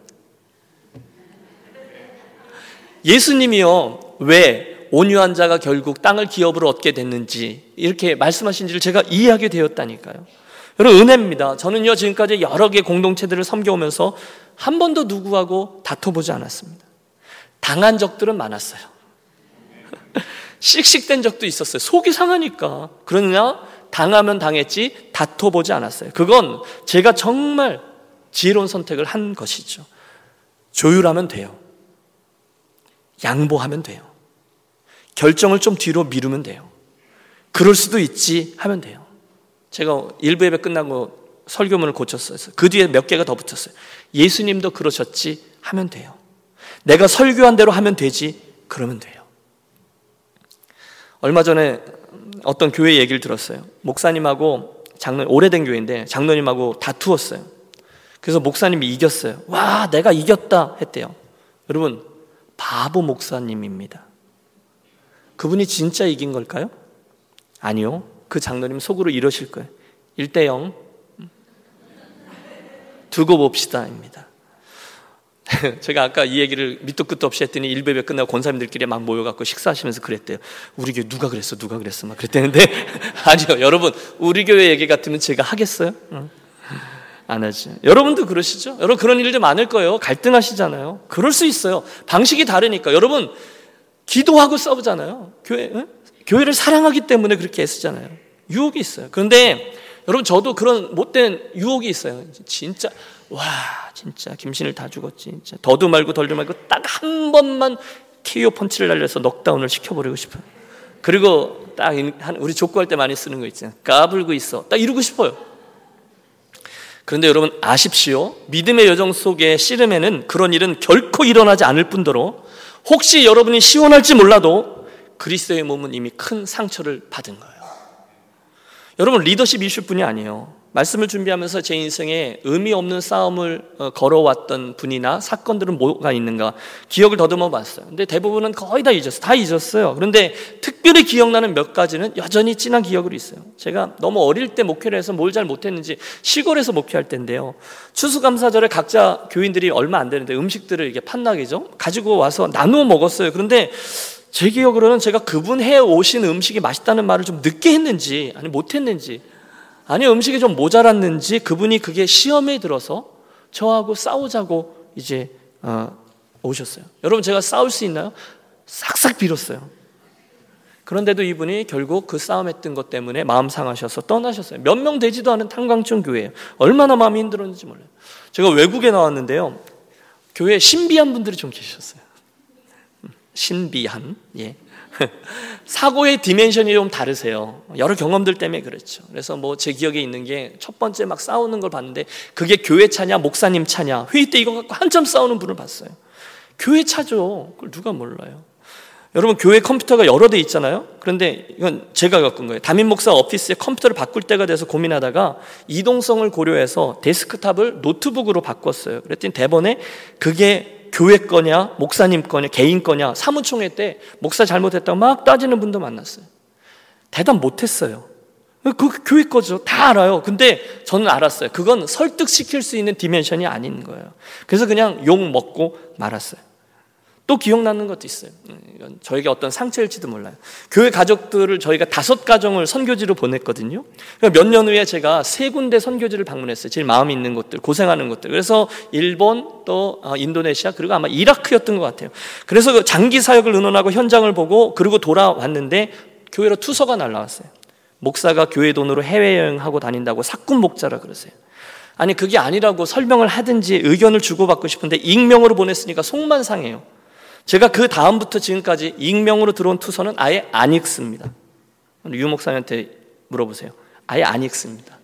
예수님이요 왜 온유한 자가 결국 땅을 기업으로 얻게 됐는지 이렇게 말씀하신지를 제가 이해하게 되었다니까요. 여러분 은혜입니다. 저는요 지금까지 여러 개 공동체들을 섬겨오면서 한 번도 누구하고 다퉈보지 않았습니다. 당한 적들은 많았어요. 씩씩된 적도 있었어요. 속이 상하니까. 그러냐? 당하면 당했지 다퉈보지 않았어요. 그건 제가 정말 지혜로운 선택을 한 것이죠. 조율하면 돼요. 양보하면 돼요. 결정을 좀 뒤로 미루면 돼요. 그럴 수도 있지 하면 돼요. 제가 일부 예배 끝나고 설교문을 고쳤어요. 그 뒤에 몇 개가 더 붙었어요. 예수님도 그러셨지 하면 돼요. 내가 설교한 대로 하면 되지 그러면 돼요. 얼마 전에 어떤 교회 얘기를 들었어요. 목사님하고 장로 오래된 교회인데 장로님하고 다투었어요. 그래서 목사님이 이겼어요. 와, 내가 이겼다 했대요. 여러분, 바보 목사님입니다. 그분이 진짜 이긴 걸까요? 아니요. 그 장로님 속으로 이러실 거예요. 1대 0. 두고 봅시다입니다. 제가 아까 이 얘기를 밑도 끝도 없이 했더니 일베베 끝나고 권사님들끼리 막 모여갖고 식사하시면서 그랬대요. 우리 교회 누가 그랬어, 누가 그랬어, 막 그랬대는데 아니요, 여러분 우리 교회 얘기 같으면 제가 하겠어요? 응. 안 하죠. 여러분도 그러시죠? 여러분 그런 일들 많을 거예요. 갈등하시잖아요. 그럴 수 있어요. 방식이 다르니까. 여러분 기도하고 싸우잖아요. 교회 응? 교회를 사랑하기 때문에 그렇게 애쓰잖아요. 유혹이 있어요. 그런데 여러분 저도 그런 못된 유혹이 있어요. 진짜 와 진짜 김신을 다 죽었지. 진짜 더도 말고 덜도 말고 딱 한 번만 KO 펀치를 날려서 넉다운을 시켜버리고 싶어요. 그리고 딱 우리 족구할 때 많이 쓰는 거 있잖아요. 까불고 있어. 딱 이러고 싶어요. 그런데 여러분 아십시오. 믿음의 여정 속에 씨름에는 그런 일은 결코 일어나지 않을 뿐더러 혹시 여러분이 시원할지 몰라도 그리스도의 몸은 이미 큰 상처를 받은 거예요. 여러분 리더십 이슈뿐이 아니에요. 말씀을 준비하면서 제 인생에 의미 없는 싸움을 어, 걸어왔던 분이나 사건들은 뭐가 있는가 기억을 더듬어 봤어요. 근데 대부분은 거의 다 잊었어요. 다 잊었어요. 그런데 특별히 기억나는 몇 가지는 여전히 진한 기억으로 있어요. 제가 너무 어릴 때 목회를 해서 뭘 잘 못했는지 시골에서 목회할 때인데요. 추수감사절에 각자 교인들이 얼마 안 되는데 음식들을 이게 판나게죠. 가지고 와서 나누어 먹었어요. 그런데 제 기억으로는 제가 그분 해 오신 음식이 맛있다는 말을 좀 늦게 했는지 아니 못했는지 아니 음식이 좀 모자랐는지 그분이 그게 시험에 들어서 저하고 싸우자고 이제 어, 오셨어요. 여러분 제가 싸울 수 있나요? 싹싹 빌었어요. 그런데도 이분이 결국 그 싸움했던 것 때문에 마음 상하셔서 떠나셨어요. 몇 명 되지도 않은 탄광촌 교회예요. 얼마나 마음이 힘들었는지 몰라요. 제가 외국에 나왔는데요. 교회에 신비한 분들이 좀 계셨어요. 신비한 예. 사고의 디멘션이 좀 다르세요. 여러 경험들 때문에 그렇죠. 그래서 뭐 제 기억에 있는 게 첫 번째 막 싸우는 걸 봤는데 그게 교회 차냐 목사님 차냐 회의 때 이거 갖고 한참 싸우는 분을 봤어요. 교회 차죠. 그걸 누가 몰라요. 여러분 교회 컴퓨터가 여러 대 있잖아요. 그런데 이건 제가 겪은 거예요. 담임 목사 오피스에 컴퓨터를 바꿀 때가 돼서 고민하다가 이동성을 고려해서 데스크탑을 노트북으로 바꿨어요. 그랬더니 대번에 그게 교회 거냐, 목사님 거냐, 개인 거냐, 사무총회 때 목사 잘못했다고 막 따지는 분도 만났어요. 대답 못했어요. 그 교회 거죠. 다 알아요. 근데 저는 알았어요. 그건 설득시킬 수 있는 dimension이 아닌 거예요. 그래서 그냥 욕 먹고 말았어요. 또 기억나는 것도 있어요. 음, 이건 저에게 어떤 상처일지도 몰라요. 교회 가족들을 저희가 다섯 가정을 선교지로 보냈거든요. 몇 년 후에 제가 세 군데 선교지를 방문했어요. 제일 마음이 있는 곳들, 고생하는 곳들. 그래서 일본, 또 어, 인도네시아, 그리고 아마 이라크였던 것 같아요. 그래서 그 장기 사역을 의논하고 현장을 보고 그리고 돌아왔는데 교회로 투서가 날라왔어요. 목사가 교회 돈으로 해외여행하고 다닌다고 사꾼 목자라 그러세요. 아니 그게 아니라고 설명을 하든지 의견을 주고받고 싶은데 익명으로 보냈으니까 속만 상해요. 제가 그 다음부터 지금까지 익명으로 들어온 투서는 아예 안 읽습니다. 유 목사님한테 물어보세요. 아예 안 읽습니다.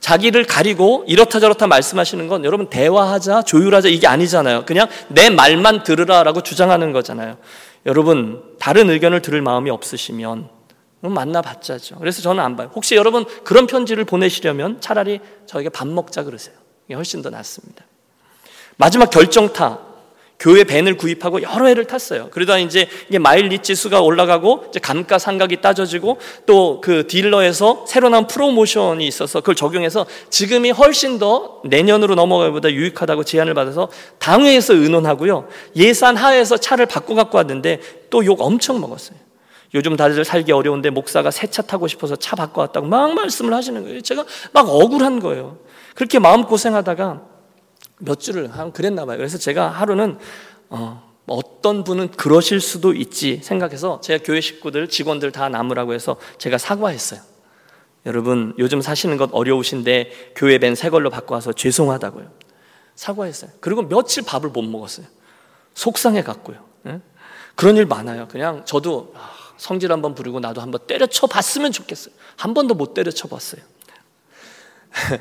자기를 가리고 이렇다 저렇다 말씀하시는 건 여러분 대화하자, 조율하자 이게 아니잖아요. 그냥 내 말만 들으라라고 주장하는 거잖아요. 여러분 다른 의견을 들을 마음이 없으시면 만나봤자죠. 그래서 저는 안 봐요. 혹시 여러분 그런 편지를 보내시려면 차라리 저에게 밥 먹자 그러세요. 이게 훨씬 더 낫습니다. 마지막 결정타 교회 밴을 구입하고 여러 해를 탔어요. 그러다 이제 마일리지 수가 올라가고 이제 감가상각이 따져지고 또 그 딜러에서 새로 나온 프로모션이 있어서 그걸 적용해서 지금이 훨씬 더 내년으로 넘어가기보다 유익하다고 제안을 받아서 당회에서 의논하고요. 예산 하에서 차를 바꿔 갖고 왔는데 또 욕 엄청 먹었어요. 요즘 다들 살기 어려운데 목사가 새 차 타고 싶어서 차 바꿔 왔다고 막 말씀을 하시는 거예요. 제가 막 억울한 거예요. 그렇게 마음고생하다가 몇 주를 한 그랬나 봐요. 그래서 제가 하루는 어, 어떤 분은 그러실 수도 있지 생각해서 제가 교회 식구들, 직원들 다 남으라고 해서 제가 사과했어요. 여러분, 요즘 사시는 것 어려우신데 교회 밴 새 걸로 바꿔와서 죄송하다고요. 사과했어요. 그리고 며칠 밥을 못 먹었어요. 속상해 갔고요. 예? 그런 일 많아요. 그냥 저도 아, 성질 한번 부리고 나도 한번 때려쳐 봤으면 좋겠어요. 한 번도 못 때려쳐 봤어요.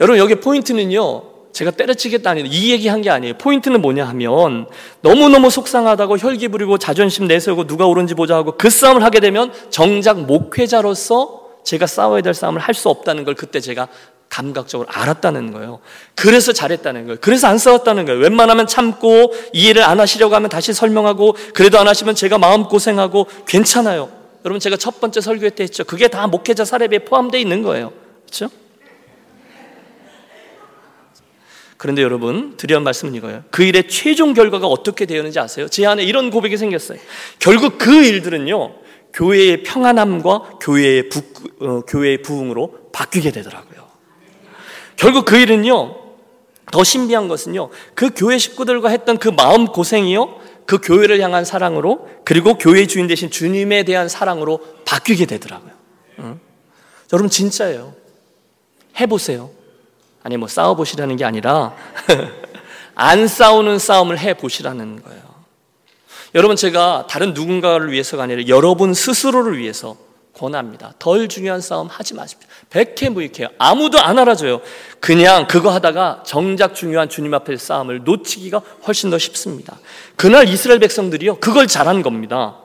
여러분, 여기 포인트는요, 제가 때려치겠다는 이 얘기 한 게 아니에요. 포인트는 뭐냐 하면 너무너무 속상하다고 혈기 부리고 자존심 내세우고 누가 옳은지 보자 하고 그 싸움을 하게 되면 정작 목회자로서 제가 싸워야 될 싸움을 할 수 없다는 걸 그때 제가 감각적으로 알았다는 거예요. 그래서 잘했다는 거예요. 그래서 안 싸웠다는 거예요. 웬만하면 참고 이해를 안 하시려고 하면 다시 설명하고 그래도 안 하시면 제가 마음 고생하고 괜찮아요. 여러분 제가 첫 번째 설교회 때 했죠. 그게 다 목회자 사례비에 포함되어 있는 거예요. 그렇죠? 그런데 여러분 드려야 말씀은 이거예요. 그 일의 최종 결과가 어떻게 되었는지 아세요? 제 안에 이런 고백이 생겼어요. 결국 그 일들은요 교회의 평안함과 교회의 부, 어, 교회의 부흥으로 바뀌게 되더라고요. 결국 그 일은요 더 신비한 것은요 그 교회 식구들과 했던 그 마음 고생이요 그 교회를 향한 사랑으로 그리고 교회 주인 대신 주님에 대한 사랑으로 바뀌게 되더라고요. 응? 여러분 진짜예요. 해보세요. 아니 뭐 싸워 보시라는 게 아니라 안 싸우는 싸움을 해 보시라는 거예요. 여러분 제가 다른 누군가를 위해서가 아니라 여러분 스스로를 위해서 권합니다. 덜 중요한 싸움 하지 마십시오. 백해무익해요. 아무도 안 알아줘요. 그냥 그거 하다가 정작 중요한 주님 앞에 싸움을 놓치기가 훨씬 더 쉽습니다. 그날 이스라엘 백성들이요. 그걸 잘한 겁니다.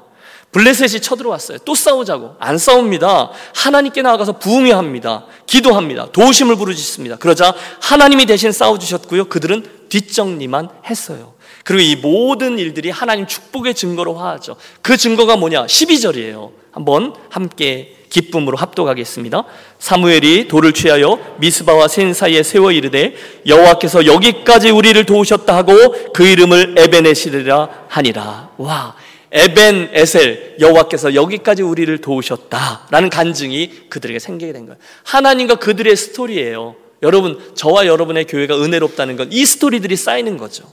블레셋이 쳐들어왔어요. 또 싸우자고. 안 싸웁니다. 하나님께 나아가서 부흥해합니다. 기도합니다. 도우심을 부르짖습니다. 그러자 하나님이 대신 싸워주셨고요. 그들은 뒷정리만 했어요. 그리고 이 모든 일들이 하나님 축복의 증거로 화하죠. 그 증거가 뭐냐? 12절이에요. 한번 함께 기쁨으로 합독하겠습니다. 사무엘이 돌을 취하여 미스바와 센 사이에 세워 이르되 여호와께서 여기까지 우리를 도우셨다 하고 그 이름을 에벤에셀이라 하니라. 와, 에벤에셀 여호와께서 여기까지 우리를 도우셨다라는 간증이 그들에게 생기게 된 거예요. 하나님과 그들의 스토리예요. 여러분, 저와 여러분의 교회가 은혜롭다는 건 이 스토리들이 쌓이는 거죠.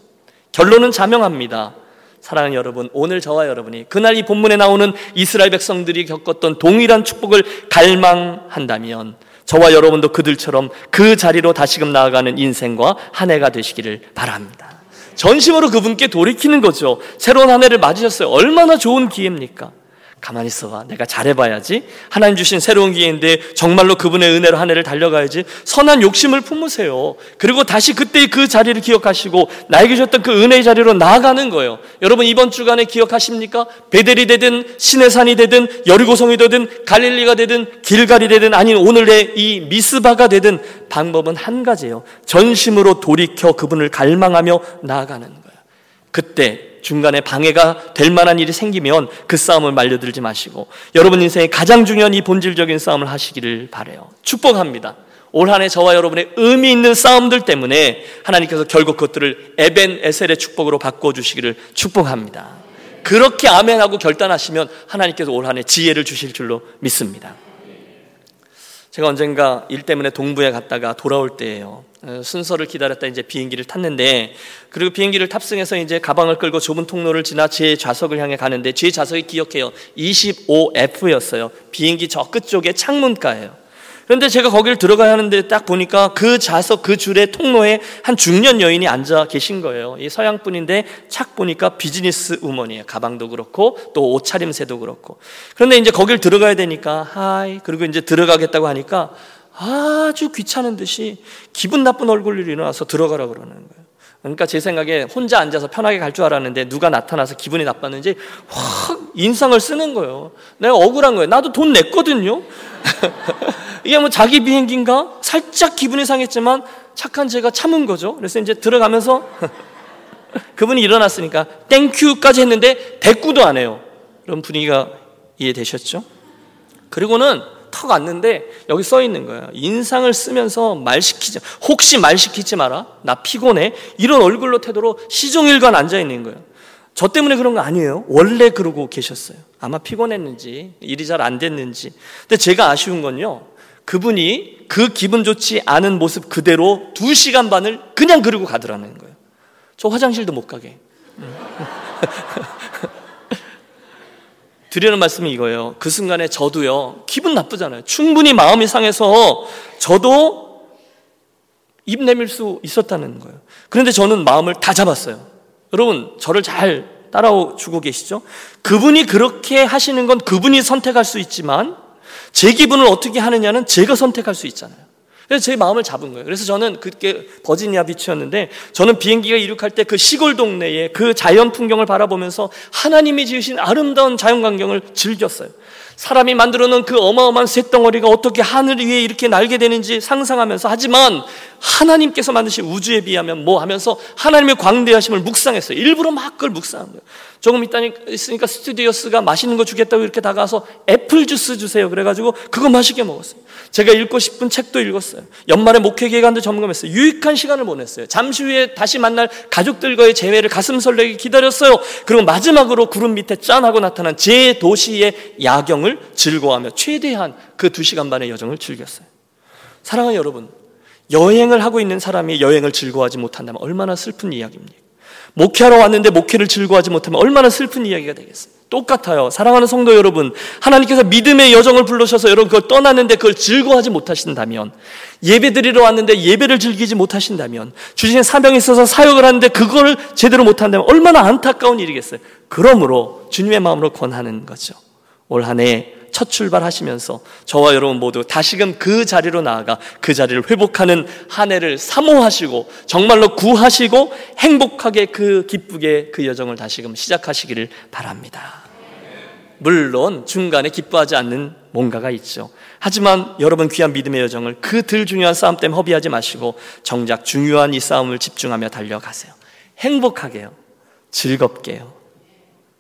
결론은 자명합니다. 사랑하는 여러분, 오늘 저와 여러분이 그날 이 본문에 나오는 이스라엘 백성들이 겪었던 동일한 축복을 갈망한다면 저와 여러분도 그들처럼 그 자리로 다시금 나아가는 인생과 한 해가 되시기를 바랍니다. 전심으로 그분께 돌이키는 거죠. 새로운 한 해를 맞으셨어요. 얼마나 좋은 기회입니까? 가만히 있어봐. 내가 잘해봐야지. 하나님 주신 새로운 기회인데 정말로 그분의 은혜로 한 해를 달려가야지. 선한 욕심을 품으세요. 그리고 다시 그때의 그 자리를 기억하시고 나에게 주셨던 그 은혜의 자리로 나아가는 거예요. 여러분 이번 주간에 기억하십니까? 베델이 되든 시내산이 되든 여리고성이 되든 갈릴리가 되든 길갈이 되든 아니면 오늘의 이 미스바가 되든 방법은 한 가지예요. 전심으로 돌이켜 그분을 갈망하며 나아가는 거예요. 그때 중간에 방해가 될 만한 일이 생기면 그 싸움을 말려들지 마시고 여러분 인생의 가장 중요한 이 본질적인 싸움을 하시기를 바래요. 축복합니다. 올 한해 저와 여러분의 의미 있는 싸움들 때문에 하나님께서 결국 그것들을 에벤 에셀의 축복으로 바꿔 주시기를 축복합니다. 그렇게 아멘하고 결단하시면 하나님께서 올 한해 지혜를 주실 줄로 믿습니다. 제가 언젠가 일 때문에 동부에 갔다가 돌아올 때예요. 어, 순서를 기다렸다 이제 비행기를 탔는데 그리고 비행기를 탑승해서 이제 가방을 끌고 좁은 통로를 지나 제 좌석을 향해 가는데 제 좌석이 기억해요. 25F였어요. 비행기 저 끝쪽에 창문가예요. 그런데 제가 거기를 들어가야 하는데 딱 보니까 그 좌석 그 줄의 통로에 한 중년 여인이 앉아 계신 거예요. 이 서양 분인데 착 보니까 비즈니스 우먼이에요. 가방도 그렇고 또 옷차림새도 그렇고. 그런데 이제 거길 들어가야 되니까 hi 그리고 이제 들어가겠다고 하니까 아주 귀찮은 듯이 기분 나쁜 얼굴로 일어나서 들어가라 그러는 거예요. 그러니까 제 생각에 혼자 앉아서 편하게 갈 줄 알았는데 누가 나타나서 기분이 나빴는지 확 인상을 쓰는 거예요. 내가 억울한 거예요. 나도 돈 냈거든요. 이게 뭐 자기 비행기인가? 살짝 기분이 상했지만 착한 제가 참은 거죠. 그래서 이제 들어가면서 그분이 일어났으니까 thank you까지 했는데 대꾸도 안 해요. 그런 분위기가 이해되셨죠? 그리고는 턱 왔는데 여기 써 있는 거예요. 인상을 쓰면서 말 시키지 혹시 말 시키지 마라. 나 피곤해. 이런 얼굴로 태도로 시종일관 앉아 있는 거예요. 저 때문에 그런 거 아니에요. 원래 그러고 계셨어요. 아마 피곤했는지 일이 잘 안 됐는지. 근데 제가 아쉬운 건요. 그분이 그 기분 좋지 않은 모습 그대로 두 시간 반을 그냥 그러고 가더라는 거예요. 저 화장실도 못 가게. 드리는 말씀이 이거예요. 그 순간에 저도요, 기분 나쁘잖아요. 충분히 마음이 상해서 저도 입 내밀 수 있었다는 거예요. 그런데 저는 마음을 다 잡았어요. 여러분, 저를 잘 따라주고 계시죠? 그분이 그렇게 하시는 건 그분이 선택할 수 있지만 제 기분을 어떻게 하느냐는 제가 선택할 수 있잖아요. 그래서 제 마음을 잡은 거예요. 그래서 저는 그게 버지니아 비치였는데 저는 비행기가 이륙할 때 그 시골 동네에 그 자연 풍경을 바라보면서 하나님이 지으신 아름다운 자연 광경을 즐겼어요. 사람이 만들어 놓은 그 어마어마한 쇳덩어리가 어떻게 하늘 위에 이렇게 날게 되는지 상상하면서 하지만 하나님께서 만드신 우주에 비하면 뭐 하면서 하나님의 광대하심을 묵상했어요. 일부러 막 그걸 묵상한 거예요. 조금 있으니까 스튜디오스가 맛있는 거 주겠다고 이렇게 다가와서 애플 주스 주세요. 그래가지고 그거 맛있게 먹었어요. 제가 읽고 싶은 책도 읽었어요. 연말에 목회 기간도 점검했어요. 유익한 시간을 보냈어요. 잠시 후에 다시 만날 가족들과의 재회를 가슴 설레게 기다렸어요. 그리고 마지막으로 구름 밑에 짠 하고 나타난 제 도시의 야경을 즐거워하며 최대한 그 두 시간 반의 여정을 즐겼어요. 사랑하는 여러분, 여행을 하고 있는 사람이 여행을 즐거워하지 못한다면 얼마나 슬픈 이야기입니까? 목회하러 왔는데 목회를 즐거워하지 못하면 얼마나 슬픈 이야기가 되겠어요. 똑같아요. 사랑하는 성도 여러분, 하나님께서 믿음의 여정을 불러셔서 여러분 그걸 떠났는데 그걸 즐거워하지 못하신다면, 예배 드리러 왔는데 예배를 즐기지 못하신다면, 주신 사명이 있어서 사역을 하는데 그걸 제대로 못한다면 얼마나 안타까운 일이겠어요. 그러므로 주님의 마음으로 권하는 거죠. 올 한 해 첫 출발하시면서 저와 여러분 모두 다시금 그 자리로 나아가 그 자리를 회복하는 한 해를 사모하시고 정말로 구하시고 행복하게 그 기쁘게 그 여정을 다시금 시작하시기를 바랍니다. 물론 중간에 기뻐하지 않는 뭔가가 있죠. 하지만 여러분 귀한 믿음의 여정을 그 들 중요한 싸움 때문에 허비하지 마시고 정작 중요한 이 싸움을 집중하며 달려가세요. 행복하게요. 즐겁게요.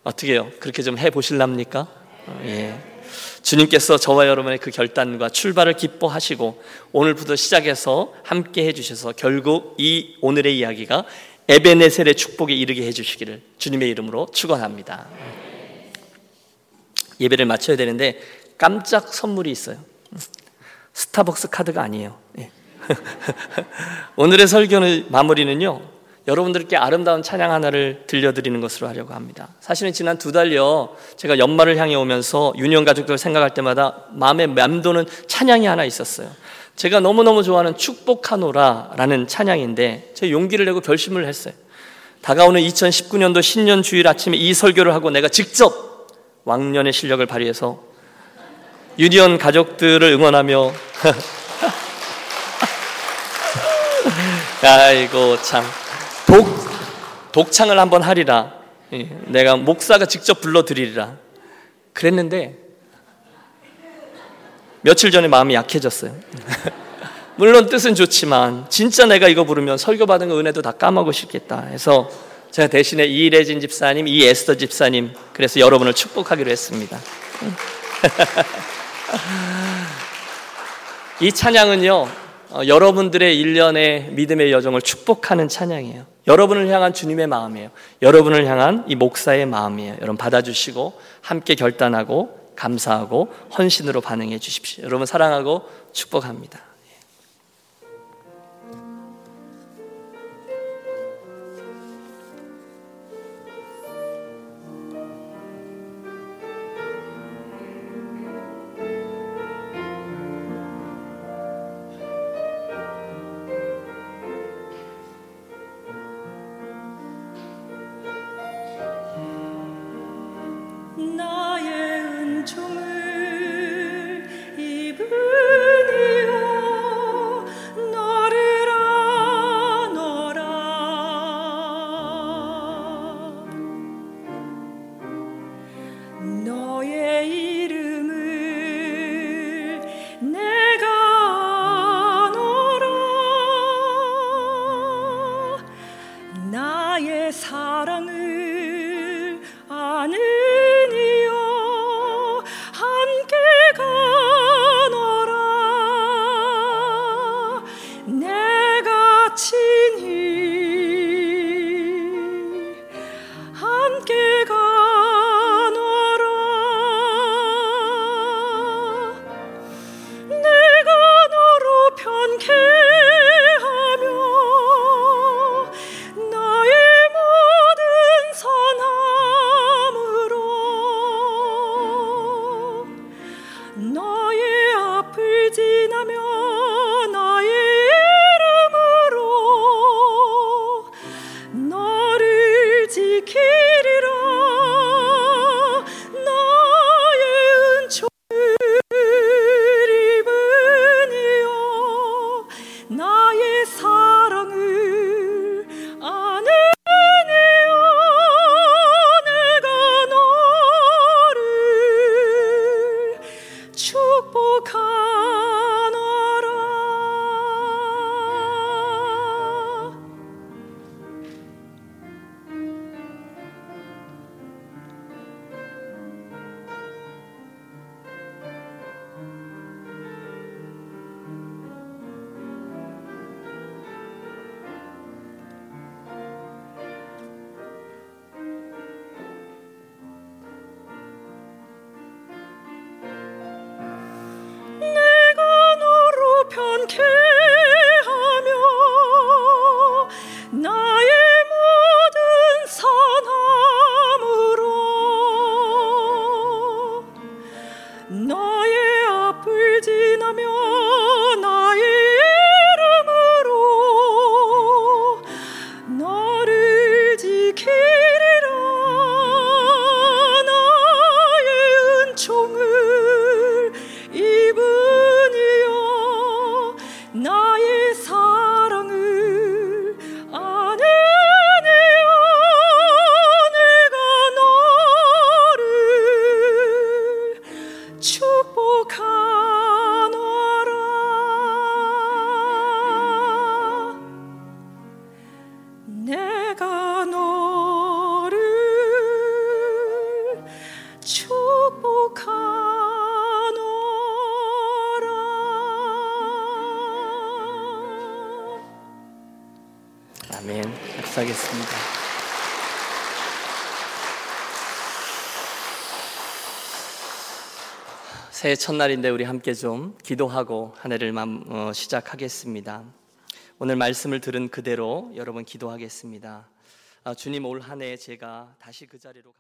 어떻게 요 그렇게 좀 해보실랍니까? 예. 주님께서 저와 여러분의 그 결단과 출발을 기뻐하시고 오늘부터 시작해서 함께 해주셔서 결국 이 오늘의 이야기가 에베네셀의 축복에 이르게 해주시기를 주님의 이름으로 축원합니다. 예배를 마쳐야 되는데 깜짝 선물이 있어요. 스타벅스 카드가 아니에요. 예. 오늘의 설교의 마무리는요. 여러분들께 아름다운 찬양 하나를 들려드리는 것으로 하려고 합니다. 사실은 지난 두 달여 제가 연말을 향해 오면서 유년 가족들 생각할 때마다 마음에 맴도는 찬양이 하나 있었어요. 제가 너무너무 좋아하는 축복하노라라는 찬양인데 제 용기를 내고 결심을 했어요. 다가오는 2019년도 신년 주일 아침에 이 설교를 하고 내가 직접 왕년의 실력을 발휘해서 유니언 가족들을 응원하며 아이고 참 독, 독창을 한번 하리라. 예, 내가 목사가 직접 불러드리리라. 그랬는데, 며칠 전에 마음이 약해졌어요. 물론 뜻은 좋지만, 진짜 내가 이거 부르면 설교 받은 은혜도 다 까먹고 싶겠다 해서 제가 대신에 이래진 집사님, 이 에스더 집사님, 그래서 여러분을 축복하기로 했습니다. 이 찬양은요, 어, 여러분들의 일련의 믿음의 여정을 축복하는 찬양이에요. 여러분을 향한 주님의 마음이에요. 여러분을 향한 이 목사의 마음이에요. 여러분 받아주시고 함께 결단하고 감사하고 헌신으로 반응해 주십시오. 여러분 사랑하고 축복합니다. 새해 첫날인데 우리 함께 좀 기도하고 한 해를 어, 시작하겠습니다. 오늘 말씀을 들은 그대로 여러분 기도하겠습니다. 아, 주님 올 한 해 제가 다시 그 자리로